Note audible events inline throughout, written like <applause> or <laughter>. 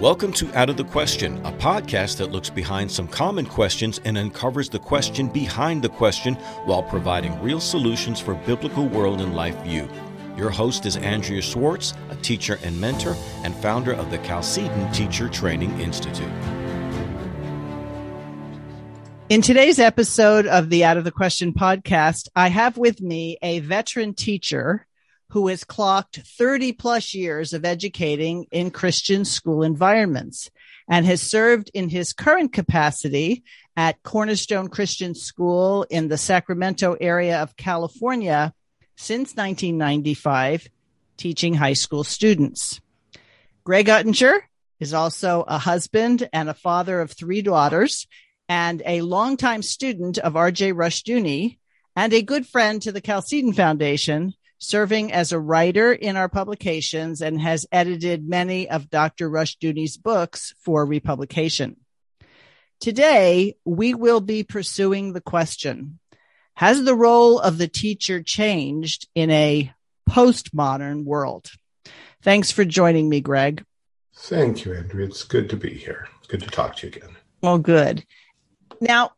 Welcome to Out of the Question, a podcast that looks behind some common questions and uncovers the question behind the question while providing real solutions for biblical world and life view. Your host is Andrea Schwartz, a teacher and mentor and founder of the Chalcedon Teacher Training Institute. In today's episode of the Out of the Question podcast, I have with me a veteran teacher who has clocked 30 plus years of educating in Christian school environments and has served in his current capacity at Cornerstone Christian School in the Sacramento area of California since 1995, teaching high school students. Greg Uttinger is also a husband and a father of three daughters and a longtime student of R.J. Rushdoony and a good friend to the Chalcedon Foundation, serving as a writer in our publications and has edited many of Dr. Rushdoony's books for republication. Today, we will be pursuing the question, has the role of the teacher changed in a postmodern world? Thanks for joining me, Greg. Thank you, Andrea. It's good to be here. It's good to talk to you again. Well, good. Now,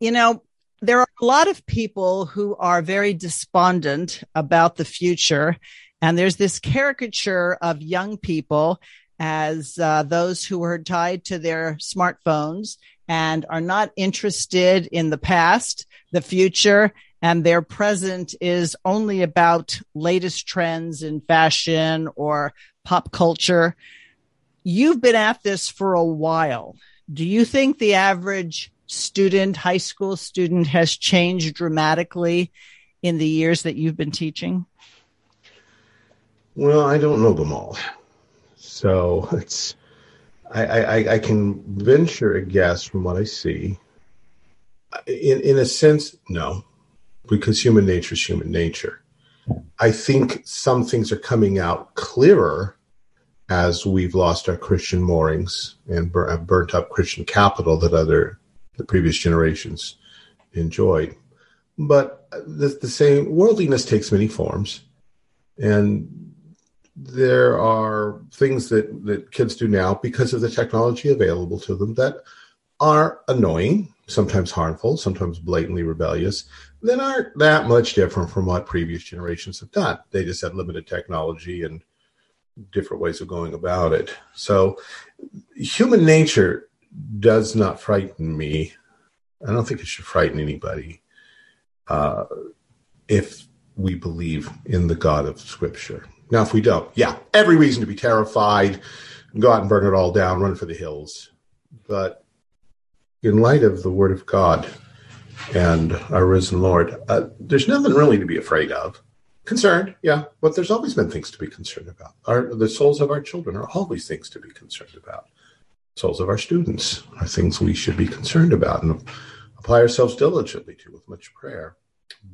you know, there are a lot of people who are very despondent about the future. And there's this caricature of young people as uh, those who are tied to their smartphones and are not interested in the past, the future, and their present is only about latest trends in fashion or pop culture. You've been at this for a while. Do you think the average student, high school student has changed dramatically in the years that you've been teaching? Well, I don't know them all. So it's, I, I, I can venture a guess from what I see. In, in a sense, no, because human nature is human nature. I think some things are coming out clearer as we've lost our Christian moorings and bur- burnt up Christian capital that other the previous generations enjoyed. But the, the same worldliness takes many forms, and there are things that, that kids do now because of the technology available to them that are annoying, sometimes harmful, sometimes blatantly rebellious, that aren't that much different from what previous generations have done. They just had limited technology and different ways of going about it. So human nature does not frighten me. I don't think it should frighten anybody uh, if we believe in the God of Scripture. Now, if we don't, yeah, every reason to be terrified, go out and burn it all down, run for the hills. But in light of the Word of God and our risen Lord, uh, there's nothing really to be afraid of. Concerned, yeah, but there's always been things to be concerned about. Our, the souls of our children are always things to be concerned about souls of our students are things we should be concerned about and apply ourselves diligently to with much prayer.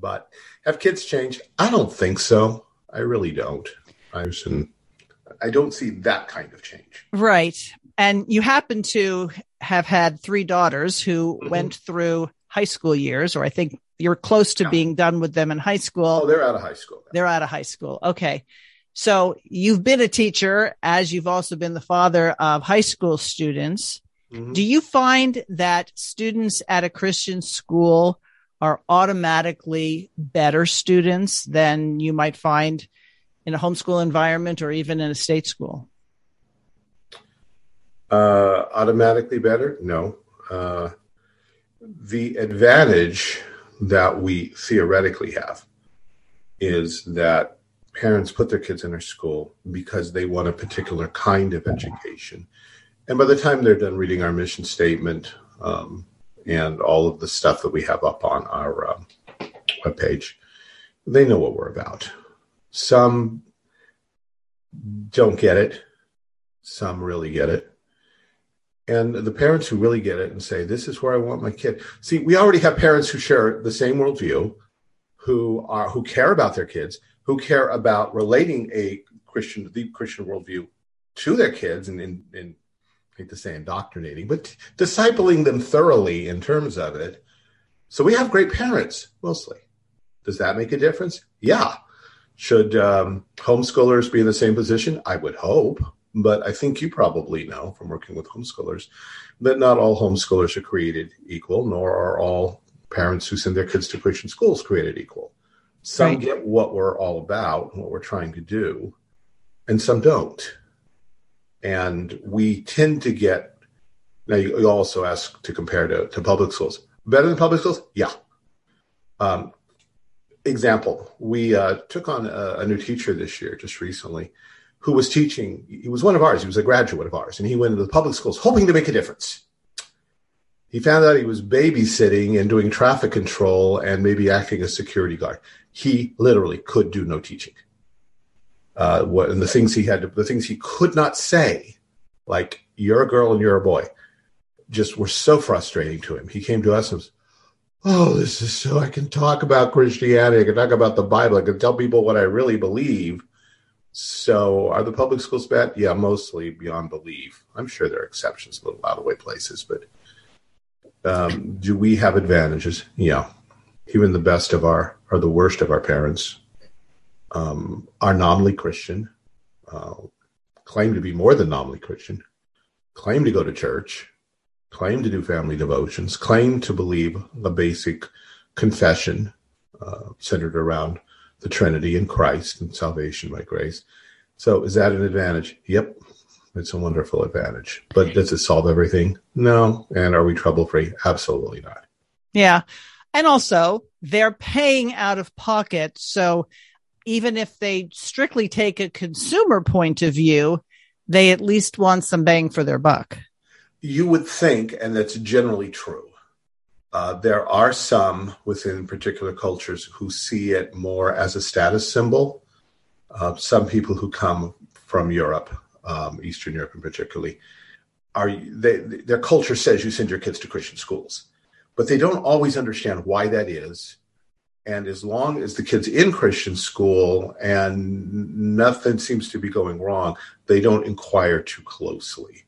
But have kids changed? I don't think so. I really don't. I I don't see that kind of change. Right. And you happen to have had three daughters who mm-hmm. went through high school years, or I think you're close to yeah. being done with them in high school. Oh, they're out of high school. They're out of high school. Okay. So you've been a teacher as you've also been the father of high school students. Mm-hmm. Do you find that students at a Christian school are automatically better students than you might find in a homeschool environment or even in a state school? Uh, automatically better? No. Uh, the advantage that we theoretically have is that parents put their kids in our school because they want a particular kind of education. And by the time they're done reading our mission statement um, and all of the stuff that we have up on our um, webpage, they know what we're about. Some don't get it, some really get it. And the parents who really get it and say, This is where I want my kid. See, we already have parents who share the same worldview, who are who care about their kids, who care about relating a Christian, the Christian worldview to their kids and, and, and I hate to say indoctrinating, but discipling them thoroughly in terms of it. So we have great parents mostly. Does that make a difference? Yeah. Should um, homeschoolers be in the same position? I would hope, but I think you probably know from working with homeschoolers that not all homeschoolers are created equal, nor are all parents who send their kids to Christian schools created equal. Some right. get what we're all about, what we're trying to do, and some don't. And we tend to get, now you, you also ask to compare to, to public schools. Better than public schools? Yeah. Um, example, we uh, took on a, a, new teacher this year, just recently, who was teaching. He was one of ours. He was a graduate of ours, and he went into the public schools hoping to make a difference. He found out he was babysitting and doing traffic control and maybe acting as security guard. He literally could do no teaching. Uh, what and the things he had to, the things he could not say, like "you're a girl and you're a boy," just were so frustrating to him. He came to us and was, "Oh, this is so I can talk about Christianity. I can talk about the Bible. I can tell people what I really believe." So, are the public schools bad? Yeah, mostly beyond belief. I'm sure there are exceptions, little out of the way places, but um, do we have advantages? Yeah. Even the best of our, or the worst of our parents um, are nominally Christian, uh, claim to be more than nominally Christian, claim to go to church, claim to do family devotions, claim to believe the basic confession uh, centered around the Trinity and Christ and salvation by grace. So, is that an advantage? Yep, it's a wonderful advantage. But does it solve everything? No. And are we trouble free? Absolutely not. Yeah. And also, they're paying out of pocket. So even if they strictly take a consumer point of view, they at least want some bang for their buck. You would think, and that's generally true. Uh, there are some within particular cultures who see it more as a status symbol. Uh, some people who come from Europe um, Eastern Europe in particularly, are they, their culture says you send your kids to Christian schools, but they don't always understand why that is. And as long as the kid's in Christian school and nothing seems to be going wrong, they don't inquire too closely.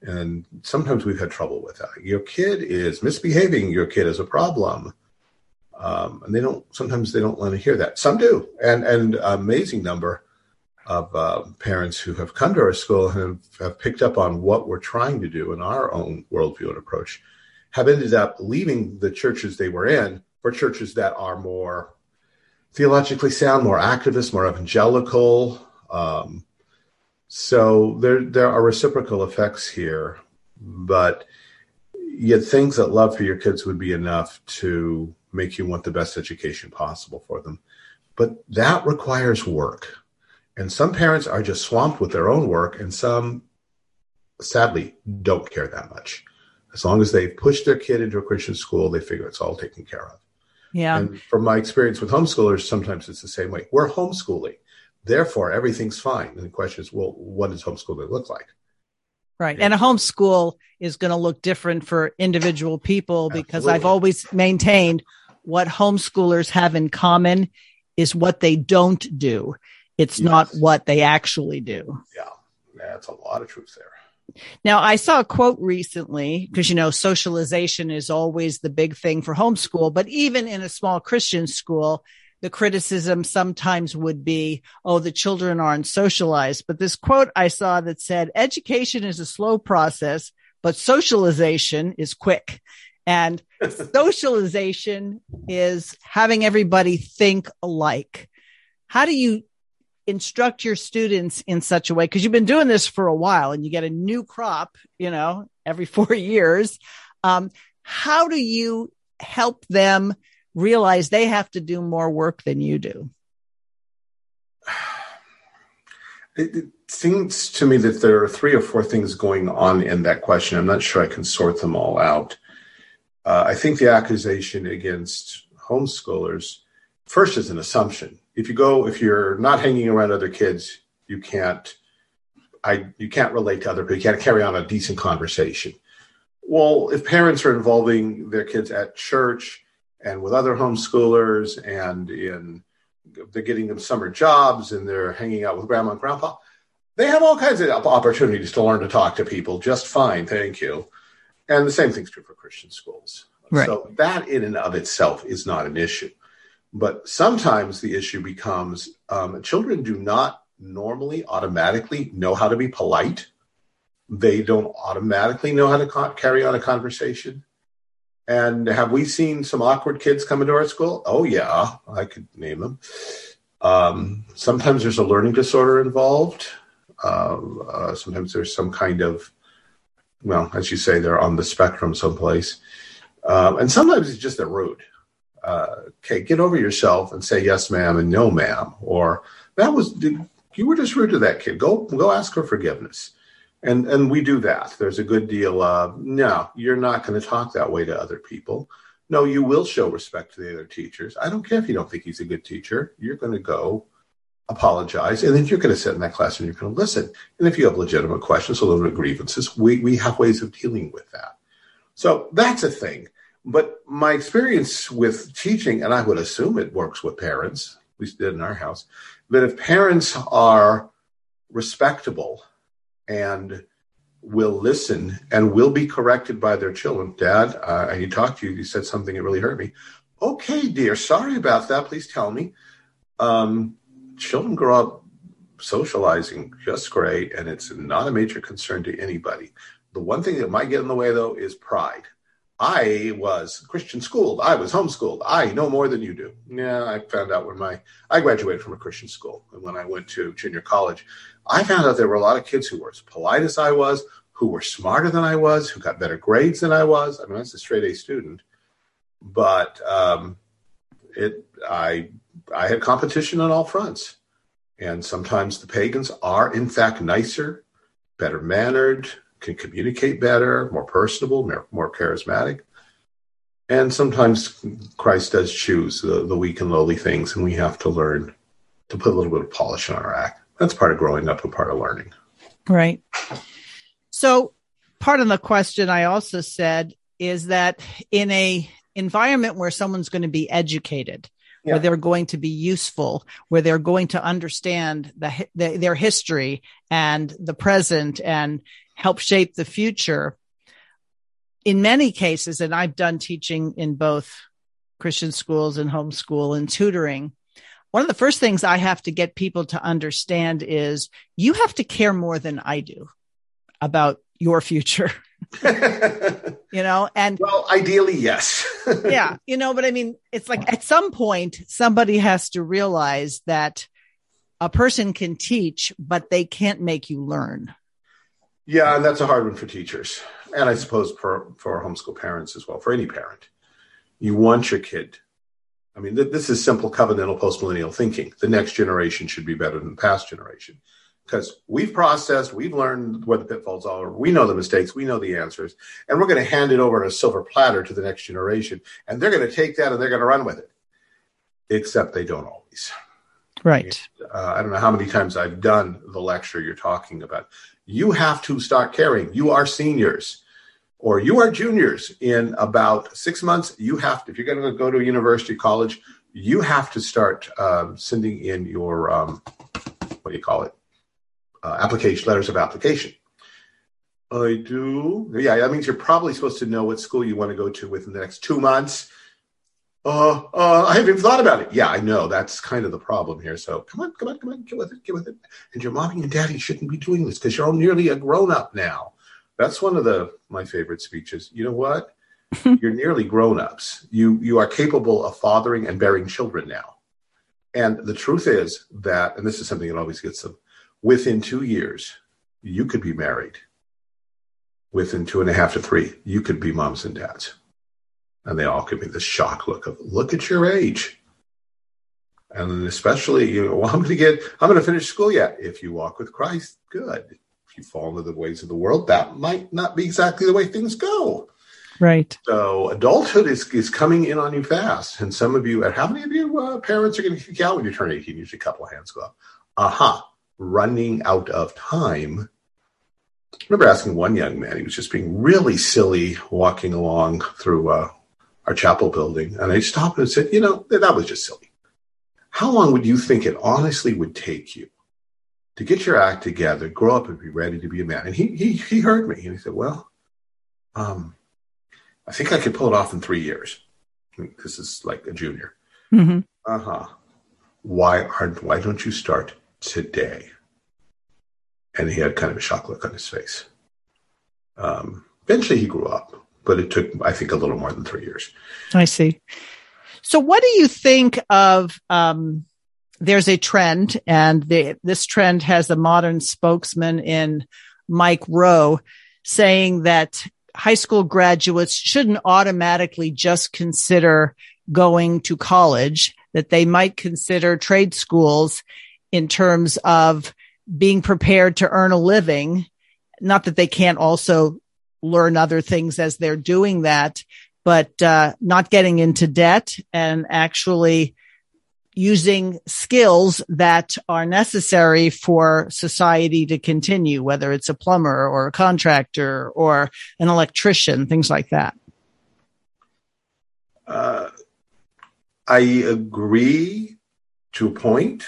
And sometimes we've had trouble with that. Your kid is misbehaving. Your kid is a problem. Um, and they don't. Sometimes they don't want to hear that. Some do, and and amazing number of uh, parents who have come to our school and have, picked up on what we're trying to do in our own worldview and approach have ended up leaving the churches they were in for churches that are more theologically sound, more activist, more evangelical. Um, so there there are reciprocal effects here, but yet things that love for your kids would be enough to make you want the best education possible for them. But that requires work. And some parents are just swamped with their own work, and some, sadly, don't care that much. As long as they push their kid into a Christian school, they figure it's all taken care of. Yeah. And from my experience with homeschoolers, sometimes it's the same way. We're homeschooling, therefore everything's fine. And the question is, well, what does homeschooling look like? Right. And a homeschool is going to look different for individual people because Absolutely. I've always maintained what homeschoolers have in common is what they don't do. It's yes. not what they actually do. Yeah, that's a lot of truth there. Now, I saw a quote recently because, you know, socialization is always the big thing for homeschool, but even in a small Christian school, the criticism sometimes would be, oh, the children aren't socialized. But this quote I saw that said, education is a slow process, but socialization is quick. And <laughs> socialization is having everybody think alike. How do you instruct your students in such a way because you've been doing this for a while and you get a new crop you know every <laughs> four years. Um, how do you help them realize they have to do more work than you do? <sighs> It, it seems to me that there are three or four things going on in that question. I'm not sure i can sort them all out. Uh, i think the accusation against homeschoolers first is an assumption if you go if you're not hanging around other kids you can't i you can't relate to other people. You can't carry on a decent conversation. Well if parents are involving their kids at church and with other homeschoolers and in they're getting them summer jobs and they're hanging out with grandma and grandpa they have all kinds of opportunities to learn to talk to people just fine thank you. And the same thing's true for christian schools. Right. so that in and of itself is not an issue but sometimes the issue becomes um, children do not normally automatically know how to be polite. They don't automatically know how to co- carry on a conversation. And have we seen some awkward kids come into our school? Oh, yeah, I could name them. Um, sometimes there's a learning disorder involved. Uh, uh, sometimes there's some kind of, well, as you say, they're on the spectrum someplace. Um, and sometimes it's just a rude. Uh, okay, get over yourself and say yes, ma'am, and no, ma'am. Or that was you were just rude to that kid. Go go ask for forgiveness. And and we do that. There's a good deal of no, you're not going to talk that way to other people. No, you will show respect to the other teachers. I don't care if you don't think he's a good teacher. You're going to go apologize, and then you're going to sit in that class and you're going to listen. And if you have legitimate questions, legitimate grievances, we we have ways of dealing with that. So that's a thing. But my experience with teaching, and I would assume it works with parents, least did in our house, that if parents are respectable and will listen and will be corrected by their children, Dad, uh, he talked to you, he said something that really hurt me. Okay, dear, sorry about that. Please tell me. Um, children grow up socializing just great, and it's not a major concern to anybody. The one thing that might get in the way, though, is pride. I was Christian schooled. I was homeschooled. I know more than you do. Yeah, I found out when my I graduated from a Christian school, and when I went to junior college, I found out there were a lot of kids who were as polite as I was, who were smarter than I was, who got better grades than I was. I mean, I was a straight A student, but um, it I I had competition on all fronts, and sometimes the pagans are in fact nicer, better mannered, can communicate better, more personable, more, more charismatic. And sometimes Christ does choose the, the weak and lowly things, and we have to learn to put a little bit of polish on our act. That's part of growing up and part of learning. Right. So, part of the question I also said is that in a environment where someone's going to be educated, yeah. where they're going to be useful, where they're going to understand the, the, their history and the present and help shape the future. In many cases, and I've done teaching in both Christian schools and homeschool and tutoring. One of the first things I have to get people to understand is you have to care more than I do about your future. <laughs> you know, and well, ideally, yes. <laughs> yeah, you know, but I mean, it's like at some point, somebody has to realize that a person can teach, but they can't make you learn. Yeah, and that's a hard one for teachers, and I suppose for for homeschool parents as well. For any parent, you want your kid. I mean, th- this is simple covenantal postmillennial thinking. The next generation should be better than the past generation because we've processed, we've learned where the pitfalls are, we know the mistakes, we know the answers, and we're going to hand it over on a silver platter to the next generation, and they're going to take that and they're going to run with it. Except they don't always. Right. Uh, I don't know how many times I've done the lecture you're talking about you have to start caring. You are seniors or you are juniors in about six months. You have to, if you're going to go to a university, college, you have to start um, sending in your, um, what do you call it? Uh, application, letters of application. I do. Yeah, that means you're probably supposed to know what school you want to go to within the next two months uh, uh, I haven't even thought about it. Yeah, I know. That's kind of the problem here. So come on, come on, come on, get with it, get with it. And your mommy and daddy shouldn't be doing this because you're all nearly a grown up now. That's one of the my favorite speeches. You know what? <laughs> you're nearly grown ups. You you are capable of fathering and bearing children now. And the truth is that, and this is something that always gets them, within two years, you could be married. Within two and a half to three, you could be moms and dads. And they all give me this shock look of, look at your age. And especially, you know, well, <laughs> I'm going to get, I'm going to finish school yet. If you walk with Christ, good. If you fall into the ways of the world, that might not be exactly the way things go. Right. So adulthood is, is coming in on you fast. And some of you, at how many of you uh, parents are going to kick out when you turn 18? Usually a couple of hands go up. Aha. Uh-huh. Running out of time I remember asking one young man, he was just being really silly walking along through uh, our chapel building. And I stopped and said, you know, that was just silly. How long would you think it honestly would take you to get your act together, grow up and be ready to be a man? And he, he, he heard me and he said, well, um, I think I could pull it off in three years. This is like a junior. Mm-hmm. Uh huh. Why aren't, why don't you start today. And he had kind of a shock look on his face. Um, eventually he grew up, but it took, I think, a little more than three years. I see. So, what do you think of? Um, there's a trend, and the, this trend has a modern spokesman in Mike Rowe saying that high school graduates shouldn't automatically just consider going to college, that they might consider trade schools in terms of being prepared to earn a living. Not that they can't also learn other things as they're doing that, but uh, not getting into debt and actually using skills that are necessary for society to continue, whether it's a plumber or a contractor or an electrician, things like that. Uh, I agree to a point.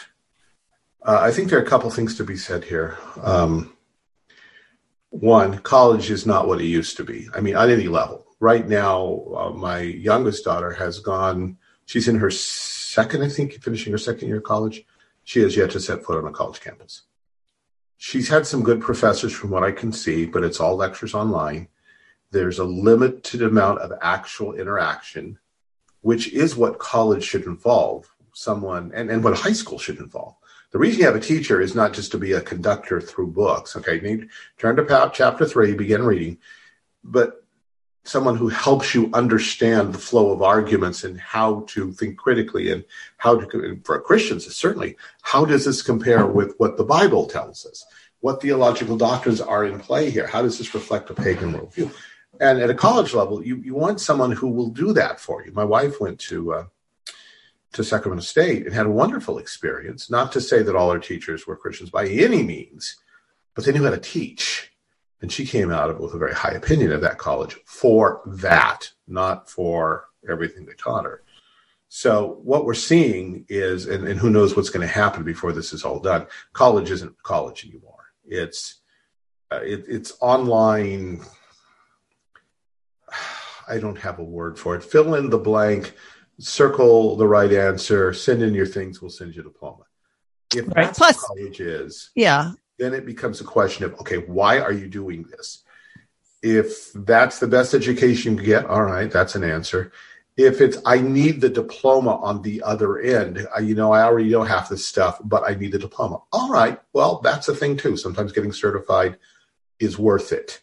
Uh, I think there are a couple things to be said here. Um, one, college is not what it used to be. I mean, on any level. Right now, uh, my youngest daughter has gone, she's in her second, I think, finishing her second year of college. She has yet to set foot on a college campus. She's had some good professors from what I can see, but it's all lectures online. There's a limited amount of actual interaction, which is what college should involve someone and, and what high school should involve the reason you have a teacher is not just to be a conductor through books. Okay, you need turn to chapter three, begin reading, but someone who helps you understand the flow of arguments and how to think critically and how to for Christians certainly how does this compare with what the Bible tells us? What theological doctrines are in play here? How does this reflect a pagan worldview? And at a college level, you, you want someone who will do that for you. My wife went to uh, to Sacramento State and had a wonderful experience. Not to say that all our teachers were Christians by any means, but they knew how to teach. And she came out of it with a very high opinion of that college for that, not for everything they taught her. So what we're seeing is, and, and who knows what's going to happen before this is all done. College isn't college anymore. It's uh, it, it's online. <sighs> I don't have a word for it. Fill in the blank circle the right answer, send in your things, we'll send you a diploma. If right. that's Plus, what college is, yeah, then it becomes a question of okay, why are you doing this? If that's the best education you get, all right, that's an answer. If it's I need the diploma on the other end, I, you know, I already know half this stuff, but I need the diploma. All right, well, that's a thing too. Sometimes getting certified is worth it.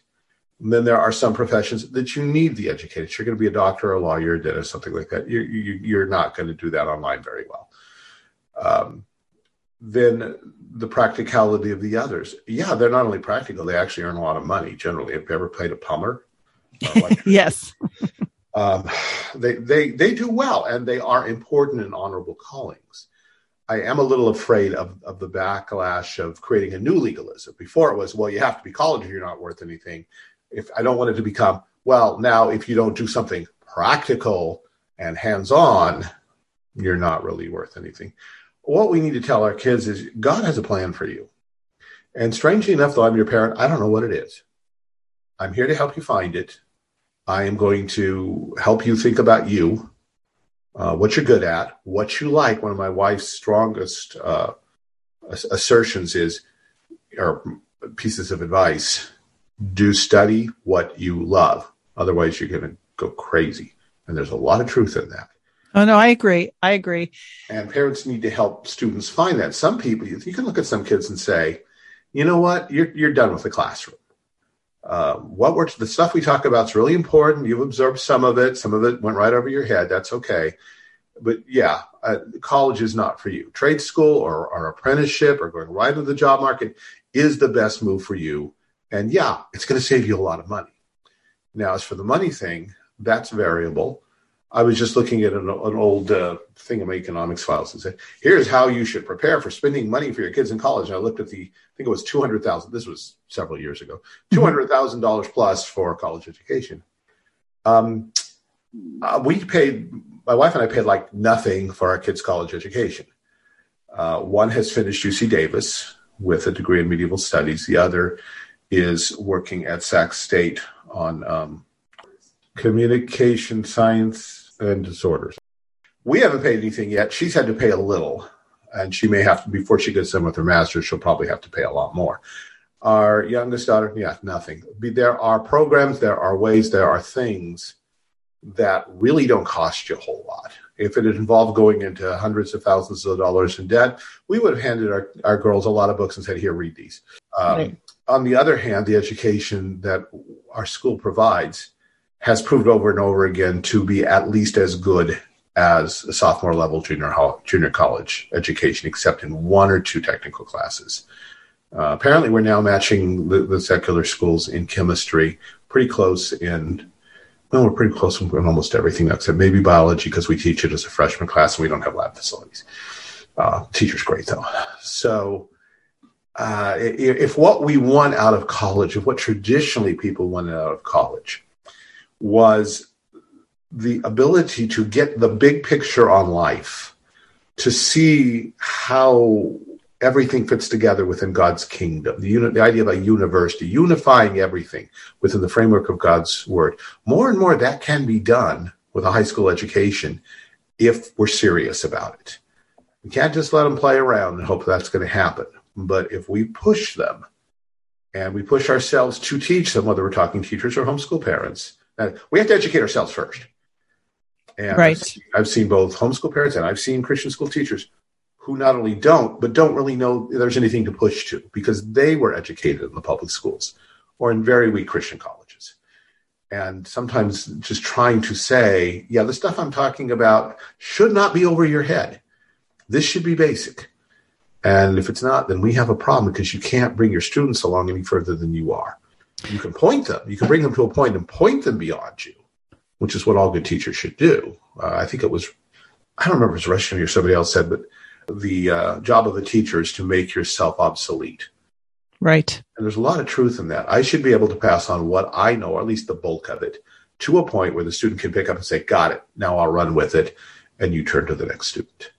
And then there are some professions that you need the education. You're going to be a doctor, or a lawyer, a dentist, something like that. You're, you, are not going to do that online very well. Um, then the practicality of the others. Yeah, they're not only practical, they actually earn a lot of money generally. Have you ever played a plumber? <laughs> yes. um, they, they, they do well and they are important and honorable callings. I am a little afraid of, of the backlash of creating a new legalism. Before it was, well, you have to be college or you're not worth anything if I don't want it to become, well, now if you don't do something practical and hands on, you're not really worth anything. What we need to tell our kids is God has a plan for you. And strangely enough, though I'm your parent, I don't know what it is. I'm here to help you find it. I am going to help you think about you, uh, what you're good at, what you like. One of my wife's strongest uh, assertions is, or pieces of advice do study what you love. Otherwise, you're going to go crazy. And there's a lot of truth in that. Oh, no, I agree. I agree. And parents need to help students find that. Some people, you can look at some kids and say, you know what, you're, you're done with the classroom. Uh, what we're, the stuff we talk about is really important. You've absorbed some of it, some of it went right over your head. That's okay. But yeah, uh, college is not for you. Trade school or, or apprenticeship or going right into the job market is the best move for you and yeah, it's going to save you a lot of money. Now, as for the money thing, that's variable. I was just looking at an, an old uh, thing of my economics files and said, here's how you should prepare for spending money for your kids in college. And I looked at the, I think it was 200,000. This was several years ago, $200,000 plus for college education. Um, uh, we paid, my wife and I paid like nothing for our kids' college education. Uh, one has finished UC Davis with a degree in medieval studies. The other is working at Sac State on um, communication science and disorders. We haven't paid anything yet. She's had to pay a little. and she may have to before she gets done with her master's, she'll probably have to pay a lot more. Our youngest daughter, yeah, nothing. There are programs, there are ways, there are things that really don't cost you a whole lot. If it had involved going into hundreds of thousands of dollars in debt, we would have handed our, our girls a lot of books and said, Here, read these. Um, right. On the other hand, the education that our school provides has proved over and over again to be at least as good as a sophomore level junior junior college education, except in one or two technical classes. Uh, apparently, we're now matching the, the, secular schools in chemistry, pretty close in. Well, we're pretty close in almost everything except maybe biology because we teach it as a freshman class and we don't have lab facilities. Uh, teacher's great though. So, uh, if what we want out of college, if what traditionally people wanted out of college was the ability to get the big picture on life, to see how everything fits together within God's kingdom. The, uni- the idea of a university, unifying everything within the framework of God's word. More and more that can be done with a high school education if we're serious about it. We can't just let them play around and hope that's going to happen. But if we push them and we push ourselves to teach them, whether we're talking teachers or homeschool parents, uh, we have to educate ourselves first. And right. I've seen, I've seen both homeschool parents and I've seen Christian school teachers who not only don't, but don't really know there's anything to push to because they were educated in the public schools or in very weak Christian colleges. And sometimes just trying to say, yeah, the stuff I'm talking about should not be over your head. This should be basic. And if it's not, then we have a problem because you can't bring your students along any further than you are. You can point them, you can bring them to a point and point them beyond you which is what all good teachers should do. Uh, I think it was, I don't remember if it was Rushdoony or somebody else said, but the uh, job of a teacher is to make yourself obsolete. Right. And there's a lot of truth in that. I should be able to pass on what I know, or at least the bulk of it, to a point where the student can pick up and say, Got it. Now I'll run with it. And you turn to the next student.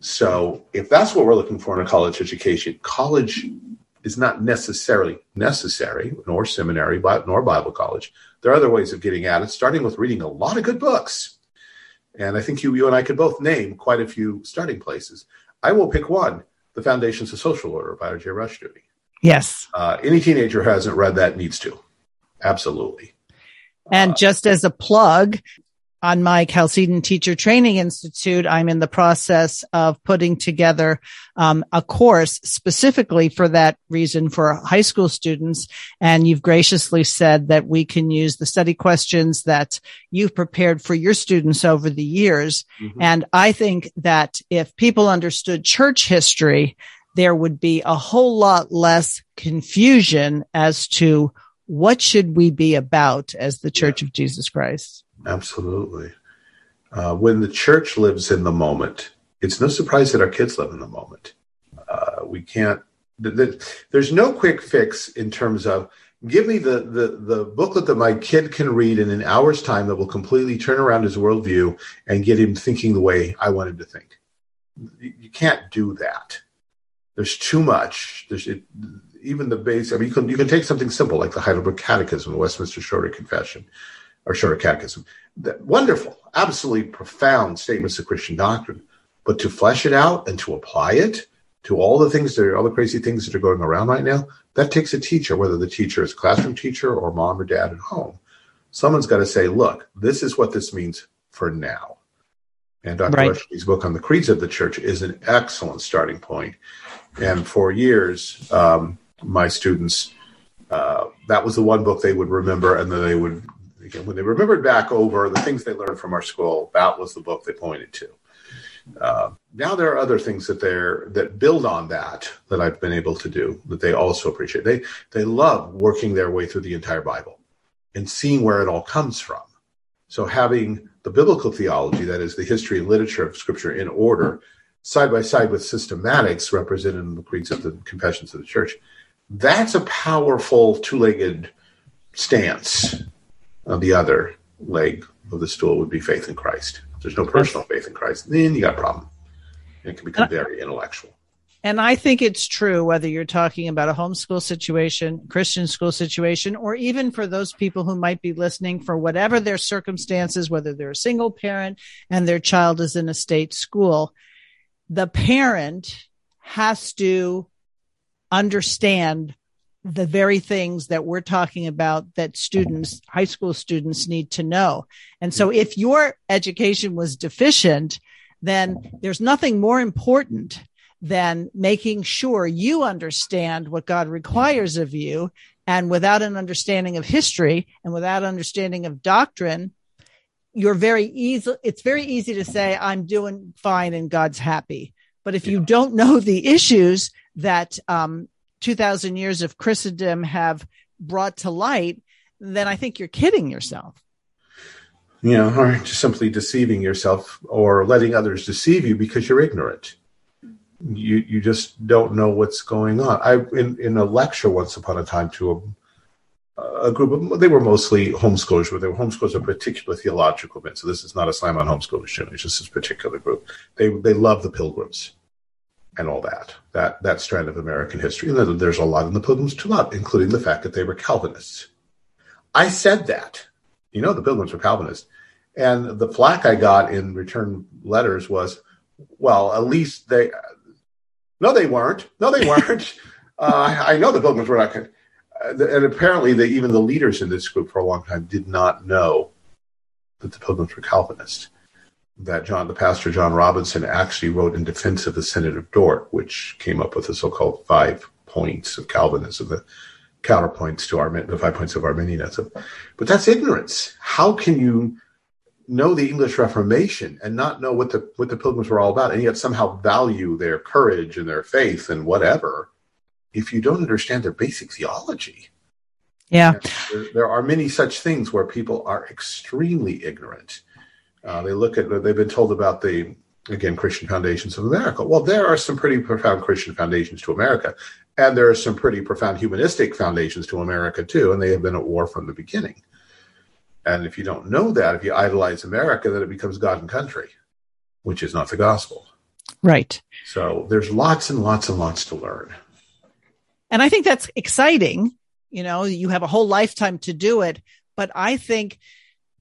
So if that's what we're looking for in a college education, college is not necessarily necessary, nor seminary, but nor Bible college. There are other ways of getting at it, starting with reading a lot of good books. And I think you, you and I could both name quite a few starting places. I will pick one The Foundations of Social Order by R.J. Rushdoony. Yes. Uh, any teenager who hasn't read that needs to. Absolutely. And uh, just as a plug, on my Chalcedon Teacher Training Institute, I'm in the process of putting together um, a course specifically for that reason for high school students. And you've graciously said that we can use the study questions that you've prepared for your students over the years. Mm-hmm. And I think that if people understood church history, there would be a whole lot less confusion as to what should we be about as the Church yeah. of Jesus Christ. Absolutely. Uh, when the church lives in the moment, it's no surprise that our kids live in the moment. Uh, we can't. The, the, there's no quick fix in terms of give me the, the the booklet that my kid can read in an hour's time that will completely turn around his worldview and get him thinking the way I want him to think. You, you can't do that. There's too much. There's it, even the base. I mean, you can you can take something simple like the Heidelberg Catechism, the Westminster Shorter Confession or Shorter Catechism. That, wonderful, absolutely profound statements of Christian doctrine. But to flesh it out and to apply it to all the things that are all the crazy things that are going around right now, that takes a teacher, whether the teacher is a classroom teacher or mom or dad at home. Someone's got to say, look, this is what this means for now. And Dr. Right. Book on the creeds of the church is an excellent starting point. And for years, um, my students, uh, that was the one book they would remember, and then they would again, when they remembered back over the things they learned from our school, that was the book they pointed to. Uh, now there are other things that they're that build on that that I've been able to do that they also appreciate. They they love working their way through the entire Bible and seeing where it all comes from. So having the biblical theology, that is the history and literature of Scripture in order, side by side with systematics represented in the creeds of the confessions of the church, that's a powerful two-legged stance the other leg of the stool would be faith in Christ. If there's no personal faith in Christ, then you got a problem. It can become very intellectual. And I think it's true whether you're talking about a homeschool situation, Christian school situation, or even for those people who might be listening for whatever their circumstances, whether they're a single parent and their child is in a state school. the parent has to understand the very things that we're talking about that students, high school students need to know. And so if your education was deficient, then there's nothing more important than making sure you understand what God requires of you. And without an understanding of history and without understanding of doctrine, you're very easy. It's very easy to say, I'm doing fine and God's happy. But if you don't know the issues that um, 2000 years of Christendom have brought to light, then I think you're kidding yourself. You know, or just simply deceiving yourself or letting others deceive you because you're ignorant. You you just don't know what's going on. I in in a lecture once upon a time to a, a group of they were mostly homeschoolers, but they were homeschoolers of particular theological bent. So this is not a slam on homeschoolers, It's just this particular group. They they love the pilgrims and all that, that that strand of American history. And there's a lot in the Pilgrims to love, including the fact that they were Calvinists. I said that. You know, the Pilgrims were Calvinists. And the flack I got in return letters was, well, at least they, no, they weren't. No, they weren't. <laughs> uh, I know the Pilgrims were not. And apparently, the, even the leaders in this group for a long time did not know that the Pilgrims were Calvinists that John, the pastor John Robinson, actually wrote in defense of the Synod of Dort, which came up with the so-called five points of Calvinism, the counterpoints to our the five points of Arminianism. But that's ignorance. How can you know the English Reformation and not know what the what the Pilgrims were all about, and yet somehow value their courage and their faith and whatever, if you don't understand their basic theology? Yeah, there, there are many such things where people are extremely ignorant uh, they look at they've been told about the again Christian foundations of America. Well, there are some pretty profound Christian foundations to America, and there are some pretty profound humanistic foundations to America too, and they have been at war from the beginning. And if you don't know that, if you idolize America, then it becomes God and country, which is not the gospel. Right. So there's lots and lots and lots to learn. And I think that's exciting. You know, you have a whole lifetime to do it, but I think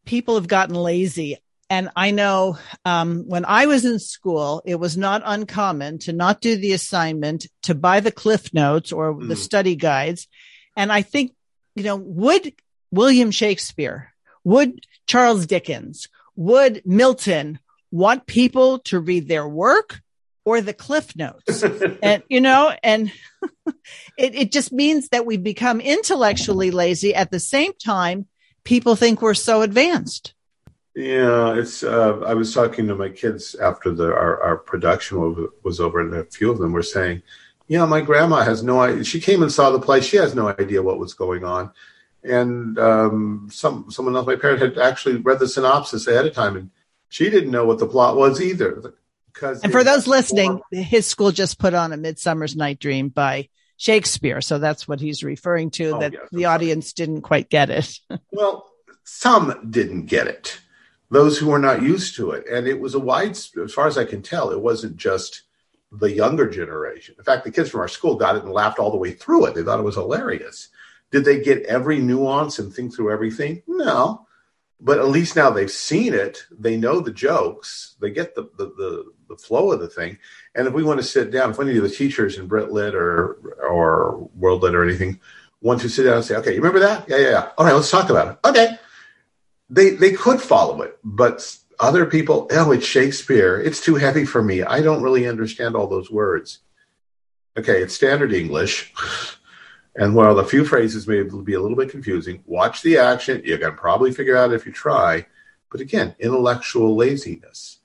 people have gotten lazy and I know um, when I was in school, it was not uncommon to not do the assignment, to buy the cliff notes or mm. the study guides. And I think, you know, would William Shakespeare, would Charles Dickens, would Milton want people to read their work or the cliff notes? <laughs> and, you know, and <laughs> it, it just means that we become intellectually lazy at the same time people think we're so advanced. Yeah, it's. Uh, I was talking to my kids after the our, our production was over, and a few of them were saying, "Yeah, my grandma has no idea. She came and saw the play. She has no idea what was going on." And um, some someone else, my parent, had actually read the synopsis ahead of time, and she didn't know what the plot was either. Because and for those listening, his school just put on a Midsummer's Night Dream by Shakespeare, so that's what he's referring to. Oh, that yes, the audience didn't quite get it. <laughs> well, some didn't get it those who were not used to it. And it was a wide, as far as I can tell, it wasn't just the younger generation. In fact, the kids from our school got it and laughed all the way through it. They thought it was hilarious. Did they get every nuance and think through everything? No. But at least now they've seen it. They know the jokes. They get the, the, the, the flow of the thing. And if we want to sit down, if any of the teachers in Brit Lit or, or World Lit or anything want to sit down and say, okay, you remember that? Yeah, yeah, yeah. All right, let's talk about it. Okay they they could follow it, but other people, oh, it's Shakespeare. It's too heavy for me. I don't really understand all those words. Okay, it's standard English. <laughs> And while a few phrases may be a little bit confusing, watch the action. You can probably figure out if you try. But again, intellectual laziness.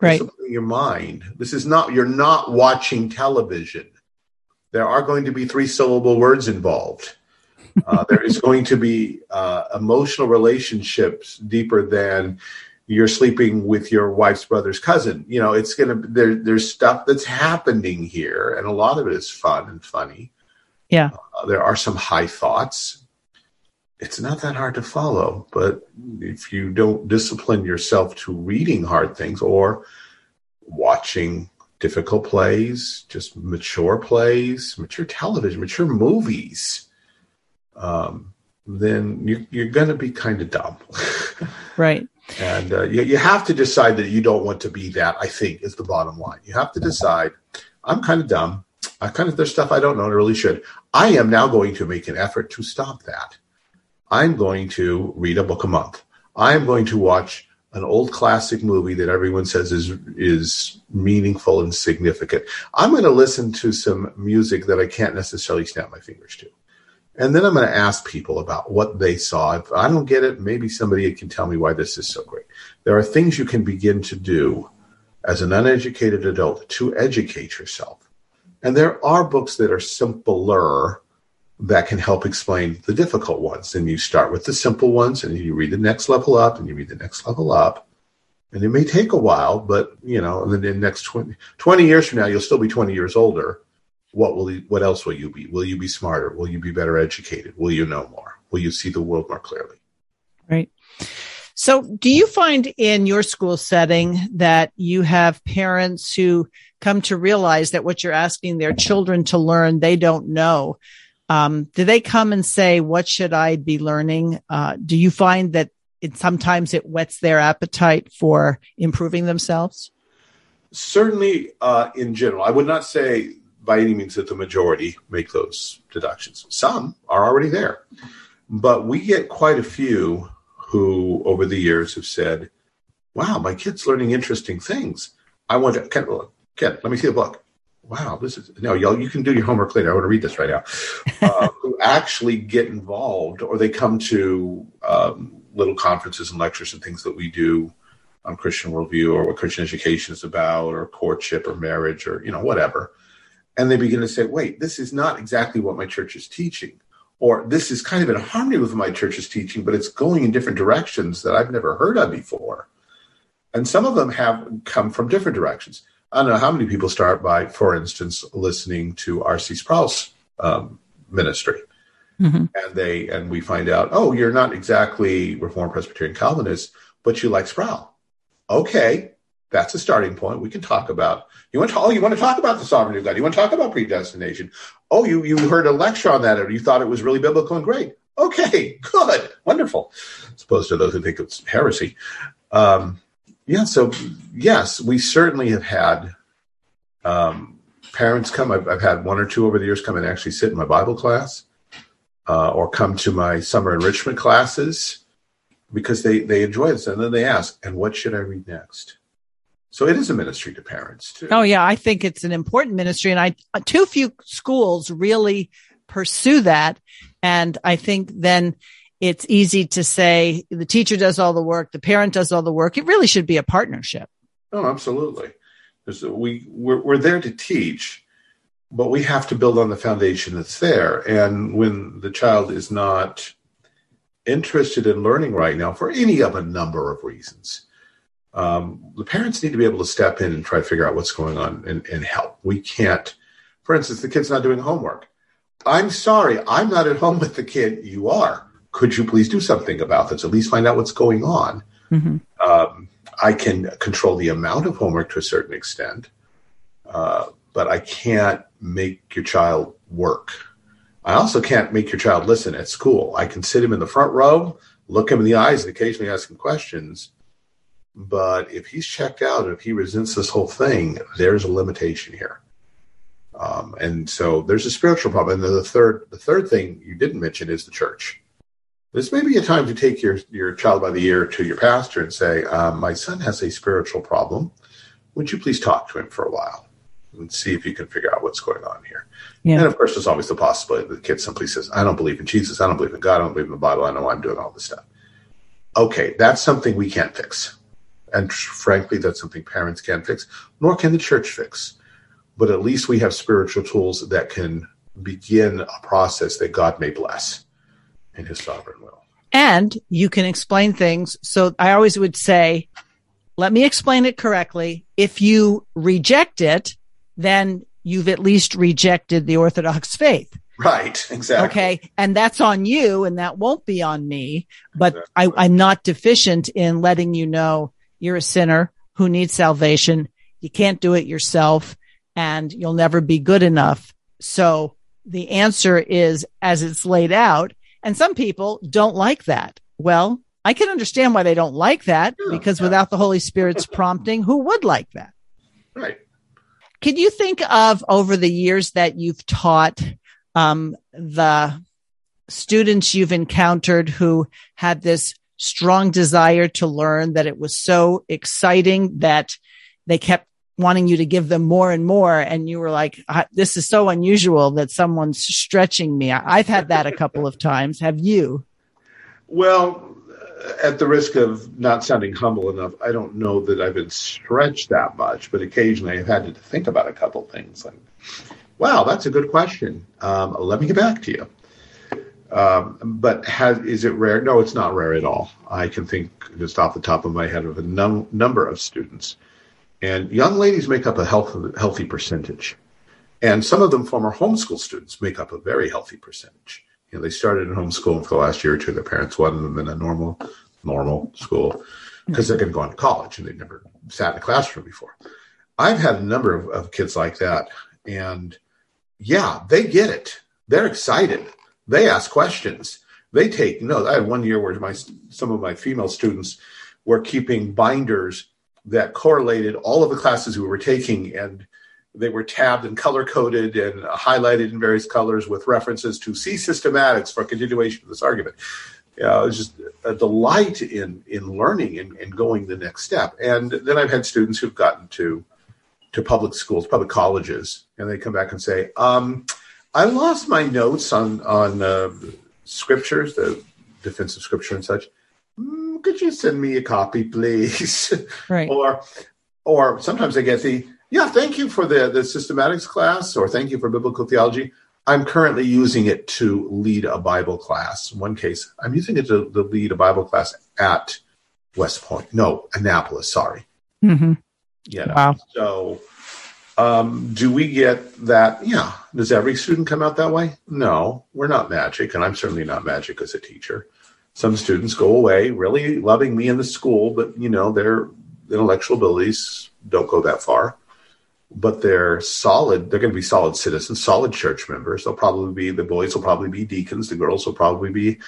Right. Your mind. This is not, you're not watching television. There are going to be three syllable words involved. Uh, there is going to be uh, emotional relationships deeper than you're sleeping with your wife's brother's cousin. You know, it's going to there. There's stuff that's happening here, and a lot of it is fun and funny. Yeah, uh, there are some high thoughts. It's not that hard to follow, but if you don't discipline yourself to reading hard things or watching difficult plays, just mature plays, mature television, mature movies, um, then you, you're going to be kind of dumb. <laughs> right. And uh, you, you have to decide that you don't want to be that, I think, is the bottom line. You have to decide, I'm kind of dumb. I kind of, there's stuff I don't know and I really should. I am now going to make an effort to stop that. I'm going to read a book a month. I'm going to watch an old classic movie that everyone says is is meaningful and significant. I'm going to listen to some music that I can't necessarily snap my fingers to. And then I'm going to ask people about what they saw. If I don't get it, maybe somebody can tell me why this is so great. There are things you can begin to do as an uneducated adult to educate yourself. And there are books that are simpler that can help explain the difficult ones. And you start with the simple ones and you read the next level up and you read the next level up. And it may take a while, but you know, in the next 20, 20 years from now, you'll still be 20 years older what will you, what else will you be? Will you be smarter? Will you be better educated? Will you know more? Will you see the world more clearly? Right. So, do you find in your school setting that you have parents who come to realize that what you're asking their children to learn, they don't know? Um, do they come and say, "What should I be learning?" Uh, do you find that it sometimes it whets their appetite for improving themselves? Certainly, uh, in general, I would not say by any means that the majority make those deductions. Some are already there. But we get quite a few who, over the years, have said, Wow, my kid's learning interesting things. I want to, Ken, Ken let me see the book. Wow, this is, no, y'all, you can do your homework later. I want to read this right now. <laughs> Uh, who actually get involved or they come to um, little conferences and lectures and things that we do on Christian worldview or what Christian education is about or courtship or marriage or, you know, whatever and they begin to say, wait, this is not exactly what my church is teaching. Or this is kind of in harmony with my church's teaching, but it's going in different directions that I've never heard of before. And some of them have come from different directions. I don't know how many people start by, for instance, listening to R.C. Sproul's um, ministry. Mm-hmm. And they and we find out, oh, you're not exactly Reformed Presbyterian Calvinist, but you like Sproul. Okay, that's a starting point. We can talk about you want to oh you want to talk about the sovereignty of God. You want to talk about predestination. Oh, you you heard a lecture on that, or you thought it was really biblical and great. Okay, <laughs> good, wonderful. As opposed to those who think it's heresy. Um, yeah, so yes, we certainly have had um, parents come. I've, I've, had one or two over the years come and actually sit in my Bible class, uh, or come to my summer enrichment classes because they they enjoy this, and then they ask, "And what should I read next?" So it is a ministry to parents too. Oh yeah, I think it's an important ministry, and I too few schools really pursue that, and I think then it's easy to say the teacher does all the work, the parent does all the work. It really should be a partnership. Oh, absolutely. We we're, we're there to teach, but we have to build on the foundation that's there. And when the child is not interested in learning right now for any of a number of reasons, um, the parents need to be able to step in and try to figure out what's going on and, and help. We can't, for instance, the kid's not doing homework. I'm sorry, I'm not at home with the kid. You are. Could you please do something about this? At least find out what's going on. Mm-hmm. Um, I can control the amount of homework to a certain extent, uh, but I can't make your child work. I also can't make your child listen at school. I can sit him in the front row, look him in the eyes, and occasionally ask him questions but if he's checked out, if he resents this whole thing, there's a limitation here. Um, and so there's a spiritual problem. And then the third, the third thing you didn't mention is the church. This may be a time to take your your child by the ear to your pastor and say, um, "My son has a spiritual problem. Would you please talk to him for a while and see if you can figure out what's going on here?" Yeah. And of course, there's always the possibility that the kid simply says, "I don't believe in Jesus. I don't believe in God. I don't believe in the Bible. I know I'm doing all this stuff." Okay, that's something we can't fix. And frankly, that's something parents can't fix, nor can the church fix. But at least we have spiritual tools that can begin a process that God may bless in his sovereign will. And you can explain things. So I always would say, let me explain it correctly. If you reject it, then you've at least rejected the Orthodox faith. Right, exactly. Okay. And that's on you and that won't be on me. But exactly. I, I'm not deficient in letting you know you're a sinner who needs salvation. You can't do it yourself and you'll never be good enough. So the answer is as it's laid out. And some people don't like that. Well, I can understand why they don't like that yeah, because yeah. without the Holy Spirit's <laughs> prompting, who would like that? Right. Can you think of over the years that you've taught um, the students you've encountered who had this strong desire to learn that it was so exciting that they kept wanting you to give them more and more. And you were like, this is so unusual that someone's stretching me. I've had that a couple of times. Have you? Well, at the risk of not sounding humble enough, I don't know that I've been stretched that much, but occasionally I've had to think about a couple things. Like, wow, that's a good question. Um, let me get back to you. Um, but has, is it rare? No, it's not rare at all. I can think just off the top of my head of a num- number of students, and young ladies make up a health, healthy percentage, and some of them former homeschool students make up a very healthy percentage. You know, they started in homeschooling for the last year or two. Their parents wanted them in a normal, normal school because they're going to go on to college and they've never sat in a classroom before. I've had a number of, of kids like that, and yeah, they get it. They're excited they ask questions. They take notes. I had one year where my some of my female students were keeping binders that correlated all of the classes we were taking, and they were tabbed and color coded and highlighted in various colors with references to C systematics for continuation of this argument. Yeah, it was just a delight in in learning and, and going the next step. And then I've had students who've gotten to to public schools, public colleges, and they come back and say, um, I lost my notes on on uh, scriptures, the defense of scripture and such. Mm, could you send me a copy, please? <laughs> Right. or or sometimes I get the yeah, thank you for the the systematics class, or thank you for biblical theology. I'm currently using it to lead a Bible class. In one case, I'm using it to, to lead a Bible class at West Point. No, Annapolis. Sorry. Mm-hmm. Yeah. Wow. So um, do we get that? Yeah. Does every student come out that way? No, we're not magic, and I'm certainly not magic as a teacher. Some students go away really loving me in the school, but you know their intellectual abilities don't go that far. But they're solid. They're going to be solid citizens, solid church members. They'll probably be the boys will probably be deacons. The girls will probably be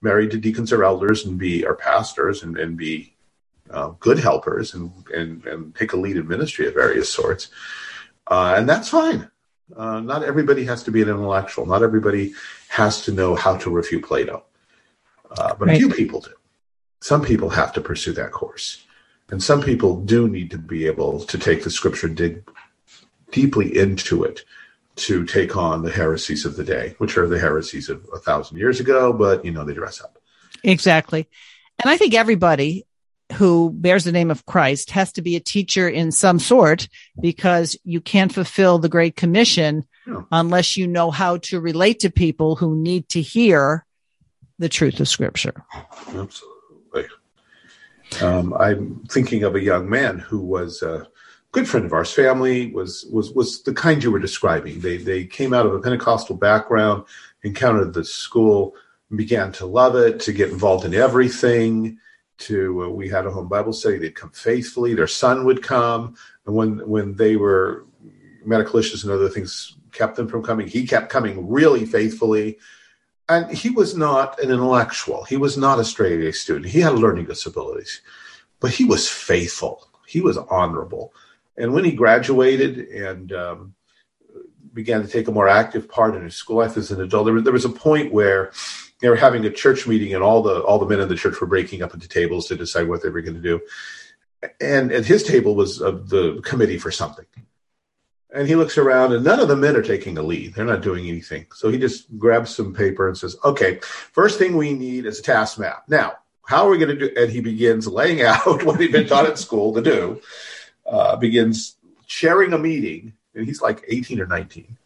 married to deacons or elders and be our pastors and, and be uh, good helpers and, and and take a lead in ministry of various sorts uh, and that's fine. Uh, not everybody has to be an intellectual. Not everybody has to know how to refute Plato. Uh, but right. a few people do. Some people have to pursue that course. And some people do need to be able to take the scripture, dig deeply into it to take on the heresies of the day, which are the heresies of a thousand years ago, but you know, they dress up. Exactly. And I think everybody who bears the name of Christ has to be a teacher in some sort because you can't fulfill the Great Commission unless you know how to relate to people who need to hear the truth of Scripture. Absolutely. Um, I'm thinking of a young man who was a good friend of ours. Family was was was the kind you were describing. They they came out of a Pentecostal background, encountered the school, began to love it, to get involved in everything to uh, we had a home bible study. They'd come faithfully. Their son would come. And when when they were medical issues and other things kept them from coming he kept coming really faithfully. And he was not an intellectual. He was not a straight a student. He had learning disabilities but he was faithful. He was honorable. And when he graduated and um, began to take a more active part in his school life as an adult there was, there was a point where they were having a church meeting and all the all the men in the church were breaking up into tables to decide what they were going to do. And and his table was of the committee for something. And he looks around and none of the men are taking a lead. They're not doing anything. So he just grabs some paper and says okay first thing we need is a task map. Now how are we going to do and he begins laying <laughs> out what he'd been taught at school to do uh, begins sharing a meeting and he's like 18 or 19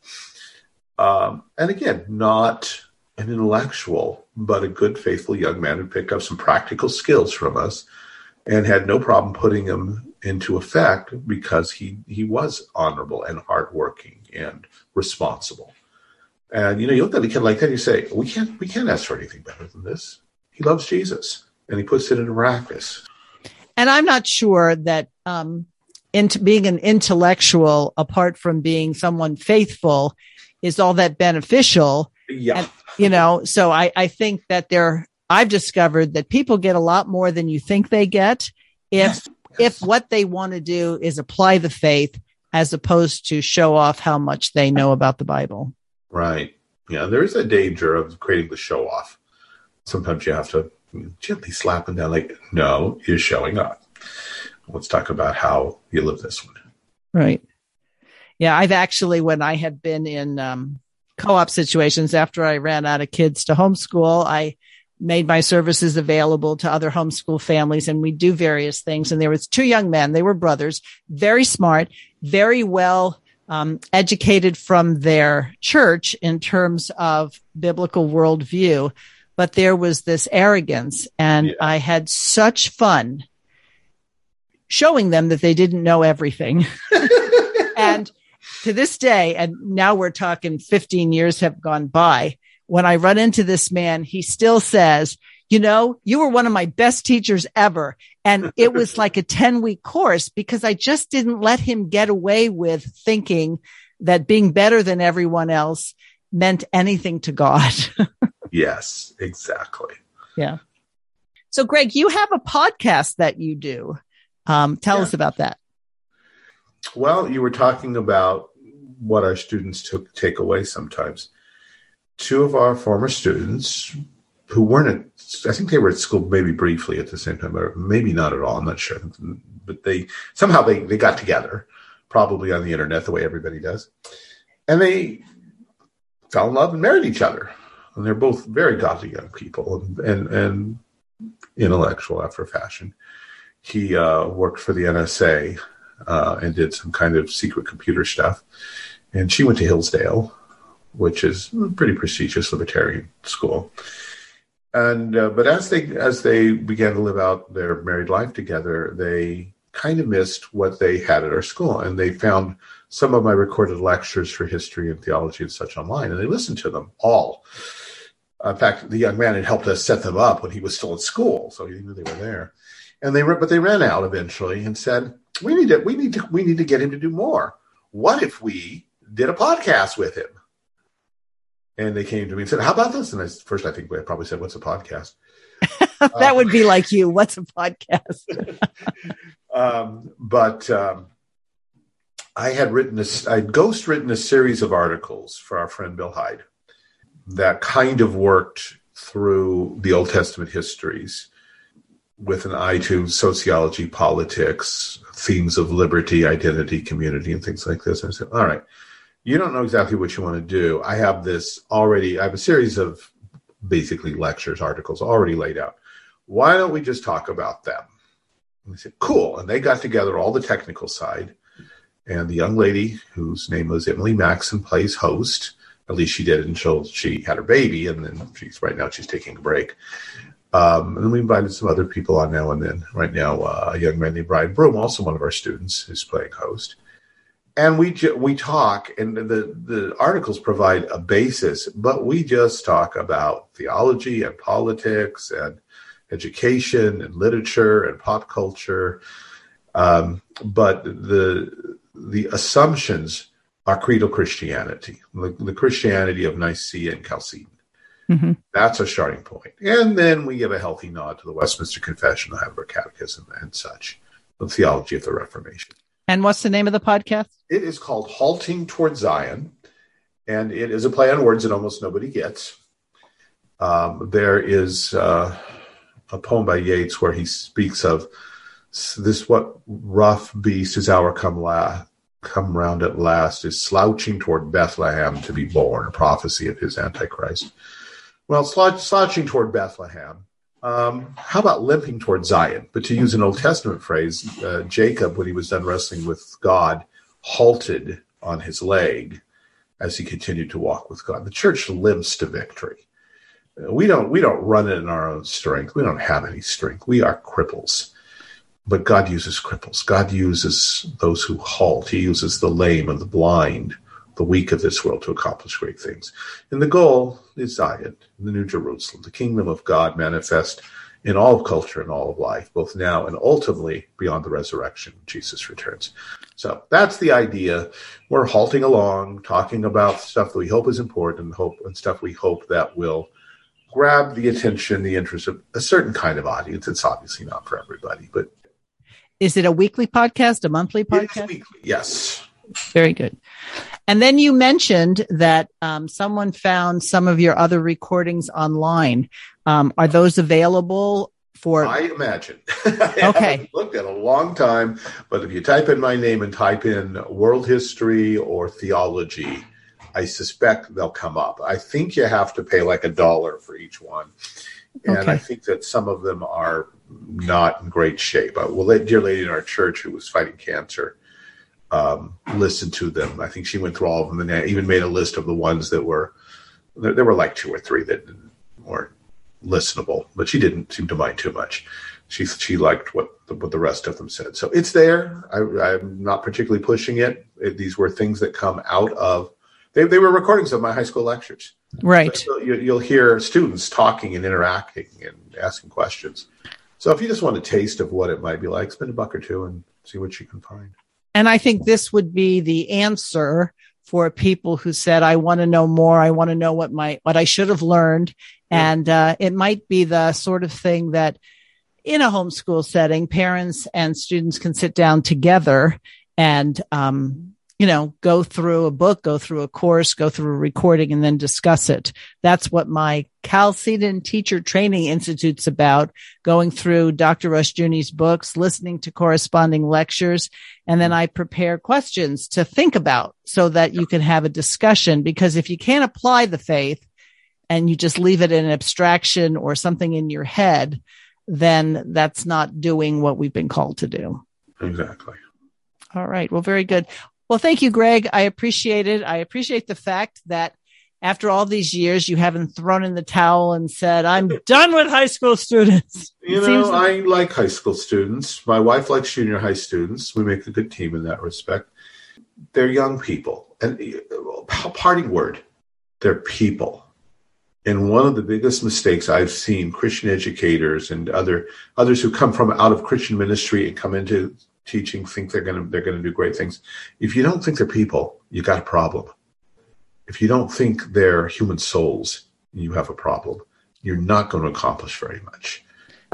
um, and again not an intellectual, but a good, faithful young man who picked up some practical skills from us and had no problem putting them into effect because he, he was honorable and hardworking and responsible. And you know, you look at a kid like that, and you say, "We can't, we can't ask for anything better than this." He loves Jesus, and he puts it into practice. And I'm not sure that um, into being an intellectual, apart from being someone faithful, is all that beneficial yeah. And, you know, so I, I think that there I've discovered that people get a lot more than you think they get if if what they want to do is apply the faith as opposed to show off how much they know about the Bible. Right. Yeah, there is a danger of creating the show off. Sometimes you have to gently slap them down, like, no, you're showing up. Let's talk about how you live this one. Right. Yeah, I've actually, when I have been in um, co op situations after I ran out of kids to homeschool, I made my services available to other homeschool families and we do various things. And there was two young men. They were brothers, very smart, very well um, educated from their church in terms of biblical worldview. But there was this arrogance and yeah. I had such fun showing them that they didn't know everything. <laughs> and to this day, and now we're talking 15 years have gone by when I run into this man, he still says, you know, you were one of my best teachers ever. And it was <laughs> like a 10 week course because I just didn't let him get away with thinking that being better than everyone else meant anything to God. <laughs> yes, exactly. Yeah. So, Greg, you have a podcast that you do. Um, tell yeah. us about that. Well, you were talking about what our students took take away sometimes two of our former students who weren't at, I think they were at school maybe briefly at the same time, or maybe not at all. I'm not sure. But they somehow they, they got together, probably on the internet, the way everybody does. And they fell in love and married each other. And they're both very godly young people and, and, and intellectual after fashion. He uh, worked for the NSA uh, and did some kind of secret computer stuff. And she went to Hillsdale which is a pretty prestigious libertarian school. And uh, but as they as they began to live out their married life together, they kind of missed what they had at our school, and they found some of my recorded lectures for history and theology and such online, and they listened to them all. In fact, the young man had helped us set them up when he was still at school, so he knew they were there. And they but they ran out eventually and said, "We need to we need to we need to get him to do more. What if we did a podcast with him?" and they came to me and said, "How about this?" And I, first, I think I probably said, "What's a podcast?" <laughs> that um, would be like you. What's a podcast? <laughs> um, but um, I had written this. I'd ghost written a series of articles for our friend Bill Hyde that kind of worked through the Old Testament histories with an eye to sociology, politics, themes of liberty, identity, community, and things like this. I said, "All right." you don't know exactly what you want to do. I have this already, I have a series of basically lectures, articles already laid out. Why don't we just talk about them? And they said, cool. And they got together all the technical side. And the young lady, whose name was Emily Maxon, plays host. At least she did until she had her baby. And then she's right now she's taking a break. Um, and we invited some other people on now and then. Right now, uh, a young man named Brian Broom, also one of our students, is playing host. And we ju- we talk and the the articles provide a basis but we just talk about theology and politics and education and literature and pop culture. Um, but the the assumptions are creedal christianity the, the christianity of nicaea and chalcedon mm-hmm. that's a starting point and then we give a healthy nod to the westminster confession the heidelberg catechism and such the theology of the reformation and what's the name of the podcast? It is called Halting Toward Zion, and it is a play on words that almost nobody gets. Um, there is uh, a poem by Yeats where he speaks of this what rough beast is our come la- come round at last is slouching toward Bethlehem to be born, a prophecy of his Antichrist. Well, slouching toward Bethlehem um, how about limping toward Zion? But to use an Old Testament phrase, uh, Jacob, when he was done wrestling with God, halted on his leg as he continued to walk with God. The church limps to victory. We don't we don't run it in our own strength. We don't have any strength. We are cripples. But God uses cripples. God uses those who halt. He uses the lame and the blind the weak of this world to accomplish great things. And the goal is Zion, the New Jerusalem, the kingdom of God manifest in all of culture and all of life, both now and ultimately beyond the resurrection when Jesus returns. So that's the idea. We're halting along, talking about stuff that we hope is important and hope and stuff we hope that will grab the attention, the interest of a certain kind of audience. It's obviously not for everybody, but is it a weekly podcast, a monthly podcast? Weekly, yes. Very good. And then you mentioned that um, someone found some of your other recordings online. Um, are those available for? I imagine. <laughs> I okay. looked at a long time, but if you type in my name and type in world history or theology, I suspect they'll come up. I think you have to pay like a dollar for each one. And okay. I think that some of them are not in great shape. Uh, well, that dear lady in our church who was fighting cancer um, listened to them. I think she went through all of them and even made a list of the ones that were there, there were like two or three that weren't listenable, but she didn't seem to mind too much. She she liked what the, what the rest of them said. So it's there. I, am not particularly pushing it. it. These were things that come out of they, they were recordings of my high school lectures. Right. So you, you'll hear students talking and interacting and asking questions. So if you just want a taste of what it might be like, spend a buck or two and see what you can find. And I think this would be the answer for people who said, I want to know more. I want to know what my, what I should have learned. Yeah. And, uh, it might be the sort of thing that in a homeschool setting, parents and students can sit down together and, um, you know, go through a book, go through a course, go through a recording and then discuss it. That's what my Chalcedon Teacher Training Institute's about, going through Dr. Rushdoony's books, listening to corresponding lectures, and then I prepare questions to think about so that you can have a discussion. Because if you can't apply the faith and you just leave it in abstraction or something in your head, then that's not doing what we've been called to do. Exactly. All right. Well, very good. Well, thank you, Greg. I appreciate it. I appreciate the fact that after all these years, you haven't thrown in the towel and said, I'm <laughs> done with high school students. You know, like- I like high school students. My wife likes junior high students. We make a good team in that respect. They're young people. And uh, parting word, they're people. And one of the biggest mistakes I've seen Christian educators and other others who come from out of Christian ministry and come into teaching think they're going to they're going to do great things. If you don't think they're people, you got a problem. If you don't think they're human souls, you have a problem. You're not going to accomplish very much.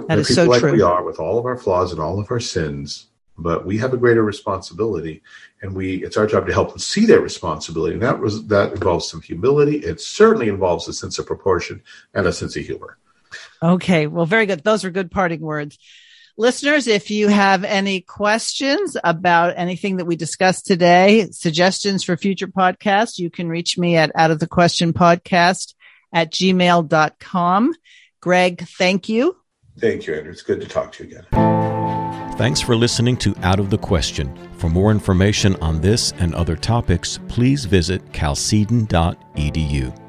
That is so like true. We are with all of our flaws and all of our sins, but we have a greater responsibility, and we it's our job to help them see their responsibility. And that was that involves some humility. It certainly involves a sense of proportion and a sense of humor. Okay, well, very good. Those are good parting words. Listeners, if you have any questions about anything that we discussed today, suggestions for future podcasts, you can reach me at out of the question podcast at gmail.com. Greg, thank you. Thank you, Andrea. It's good to talk to you again. Thanks for listening to Out of the Question. For more information on this and other topics, please visit chalcedon.edu.